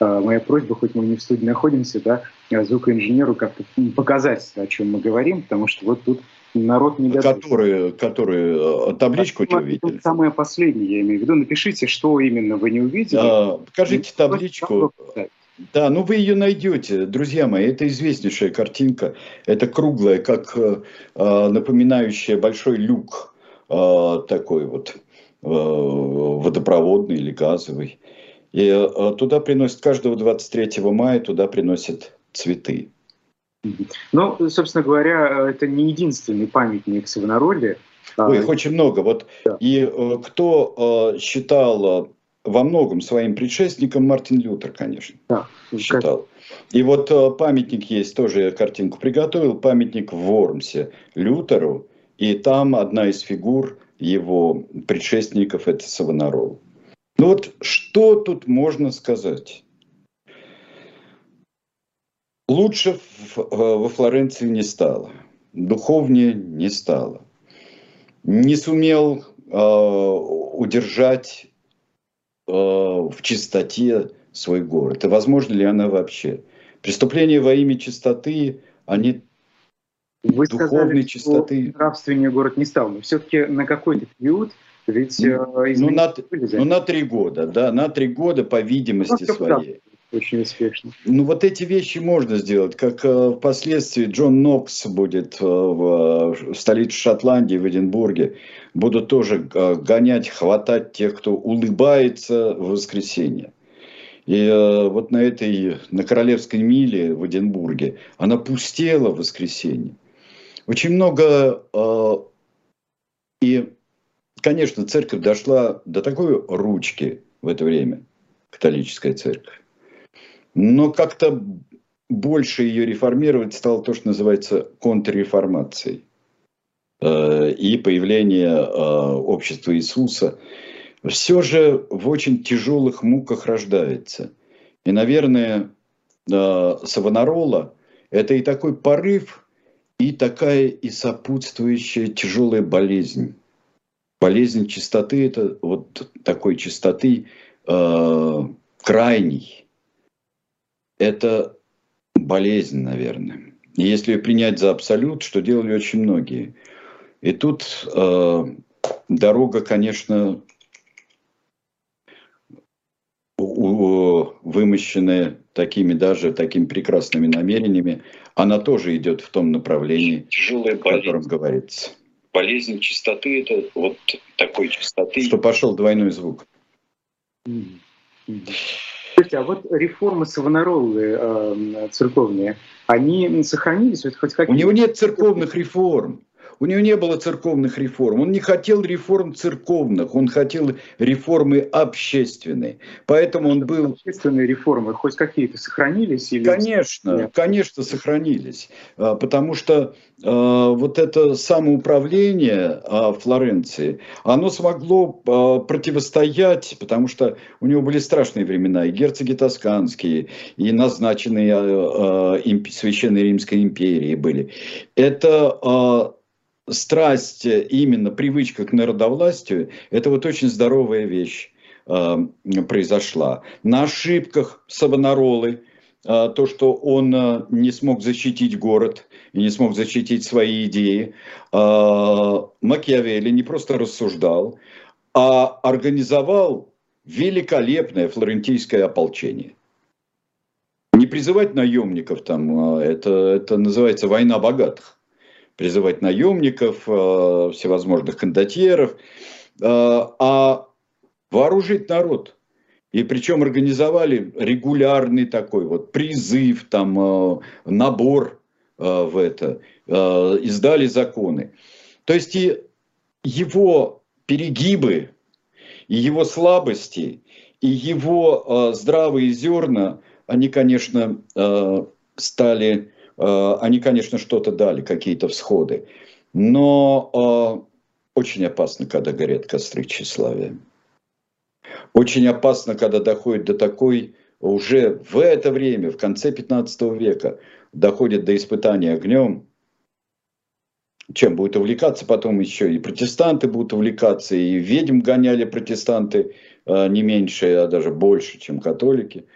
Speaker 1: э, моя просьба, хоть мы не в студии находимся, да, звукоинженеру как-то показать, о чем мы говорим, потому что вот тут народ не
Speaker 2: готов. Которые, которые э, табличку а, не увидели.
Speaker 1: Самое последнее, я имею в виду. Напишите, что именно вы не увидели. А,
Speaker 2: покажите табличку. Да, ну вы ее найдете, друзья мои. Это известнейшая картинка. Это круглая, как э, а, напоминающая большой люк э, такой вот э, водопроводный или газовый. И э, туда приносят каждого 23 мая туда приносят цветы.
Speaker 1: Ну, собственно говоря, это не единственный памятник Савонароле.
Speaker 2: Ой, их очень много. Вот да. и э, кто э, считал во многом своим предшественником Мартин Лютер, конечно, да, считал. И вот э, памятник есть, тоже я картинку приготовил, памятник в Вормсе Лютеру, и там одна из фигур его предшественников, это Савонарол. Ну вот что тут можно сказать? Лучше во Флоренции не стало, духовнее не стало. Не сумел э, удержать э, в чистоте свой город. И возможно ли она вообще? Преступления во имя чистоты, они
Speaker 1: Вы духовной сказали, чистоты. Что нравственнее город не стал, но все-таки на какой-то период ведь
Speaker 2: ну, э, ну, на, ну, на три года, да, на три года, по видимости ну, своей
Speaker 1: очень успешно.
Speaker 2: Ну вот эти вещи можно сделать, как э, впоследствии Джон Нокс будет э, в, в столице Шотландии, в Эдинбурге, будут тоже э, гонять, хватать тех, кто улыбается в воскресенье. И вот на этой, на Королевской миле в Эдинбурге, она пустела в воскресенье. Очень много, и, конечно, церковь дошла до такой ручки в это время, католическая церковь, но как-то больше ее реформировать стало то, что называется контрреформацией. Э, и появление э, общества Иисуса все же в очень тяжелых муках рождается. И, наверное, э, Савонарола – это и такой порыв, и такая и сопутствующая тяжелая болезнь. Болезнь чистоты – это вот такой чистоты крайней, это болезнь, наверное. Если принять за абсолют, что делали очень многие. И тут э, дорога, конечно, вымощенная такими даже такими прекрасными намерениями, она тоже идет в том направлении, Тяжелая о котором говорится.
Speaker 3: Болезнь чистоты – это вот такой чистоты.
Speaker 2: Что пошел двойной звук.
Speaker 1: Mm-hmm. Слушайте, а вот реформы Савонаролы э, церковные, они сохранились? Вот
Speaker 2: хоть У него нет церковных реформ. У него не было церковных реформ. Он не хотел реформ церковных, он хотел реформы общественной. Поэтому он был...
Speaker 1: Общественные реформы хоть какие-то сохранились? Или...
Speaker 2: Конечно, Нет. конечно, сохранились. А, потому что а, вот это самоуправление а, Флоренции, оно смогло противостоять, потому что у него были страшные времена, и герцоги тосканские, и назначенные Священной Римской империи были. Это страсть, именно привычка к народовластию, это вот очень здоровая вещь э, произошла. На ошибках Савонаролы, э, то, что он э, не смог защитить город и не смог защитить свои идеи, э, Макиавелли не просто рассуждал, а организовал великолепное флорентийское ополчение. Не призывать наемников там, это, это называется война богатых призывать наемников, э, всевозможных кондотьеров, э, а вооружить народ. И причем организовали регулярный такой вот призыв, там, э, набор в это, издали законы. То есть и его перегибы, и его слабости, и его здравые зерна, они, конечно, стали они, конечно, что-то дали, какие-то всходы. Но э, очень опасно, когда горят костры тщеславия. Очень опасно, когда доходит до такой, уже в это время, в конце 15 века, доходит до испытания огнем, чем будет увлекаться потом еще и протестанты будут увлекаться, и ведьм гоняли протестанты э, не меньше, а даже больше, чем католики.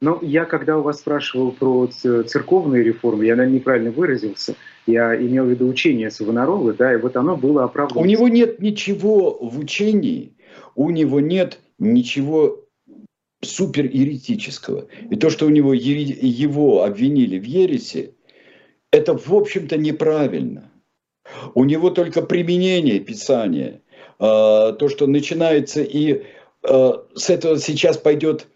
Speaker 1: Ну, я когда у вас спрашивал про церковные реформы, я, наверное, неправильно выразился. Я имел в виду учение Савонаролы, да, и вот оно было оправдано.
Speaker 2: У него нет ничего в учении, у него нет ничего супереретического. И то, что у него его обвинили в ересе, это, в общем-то, неправильно. У него только применение Писания. А, то, что начинается и а, с этого сейчас пойдет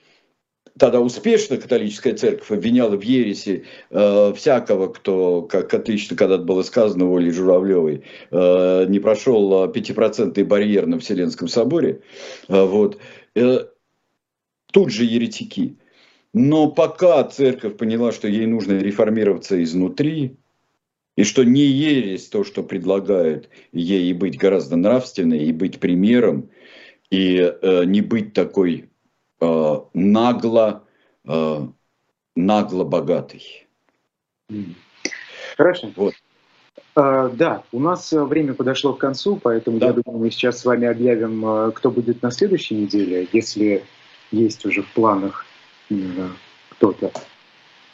Speaker 2: тогда успешно католическая церковь обвиняла в ересе э, всякого, кто, как отлично когда-то было сказано Олей Журавлевой, э, не прошел пятипроцентный барьер на Вселенском соборе. Э, вот. Э, тут же еретики. Но пока церковь поняла, что ей нужно реформироваться изнутри, И что не ересь то, что предлагают ей и быть гораздо нравственной, и быть примером, и э, не быть такой э, нагло, э, нагло богатой.
Speaker 1: Хорошо. Вот. А, да, у нас э, время подошло к концу, поэтому да. я думаю, мы сейчас с вами объявим, э, кто будет на следующей неделе, если есть уже в планах кто-то.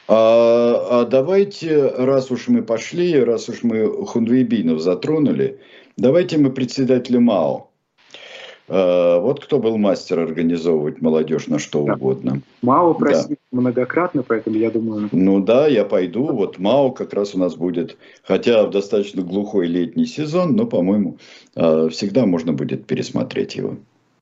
Speaker 2: А, а давайте, раз уж мы пошли, раз уж мы Хунвейбинов затронули, давайте мы председателя МАО. А, вот кто был мастер организовывать молодежь на что да. угодно.
Speaker 1: МАО просил да. многократно, поэтому я думаю...
Speaker 2: Ну да, я пойду. Вот МАО как раз у нас будет, хотя в достаточно глухой летний сезон, но, по-моему, а, всегда можно будет пересмотреть его.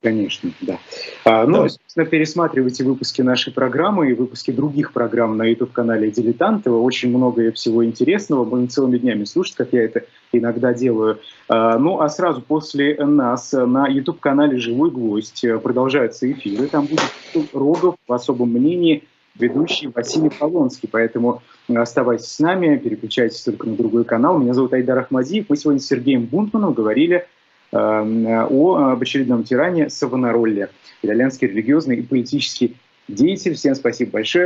Speaker 1: Конечно, да. А, ну, да. собственно, пересматривайте выпуски нашей программы и выпуски других программ на YouTube-канале «Дилетанты». Очень много всего интересного. Будем целыми днями слушать, как я это иногда делаю. А, ну, а сразу после нас на YouTube-канале «Живой гвоздь» продолжаются эфиры. Там будет Рогов в особом мнении, ведущий Василий Полонский. Поэтому оставайтесь с нами, переключайтесь только на другой канал. Меня зовут Айдар Ахмадиев. Мы сегодня с Сергеем Бунтманом говорили о, об очередном тиране Савонаролле, итальянский религиозный и политический деятель. Всем спасибо большое.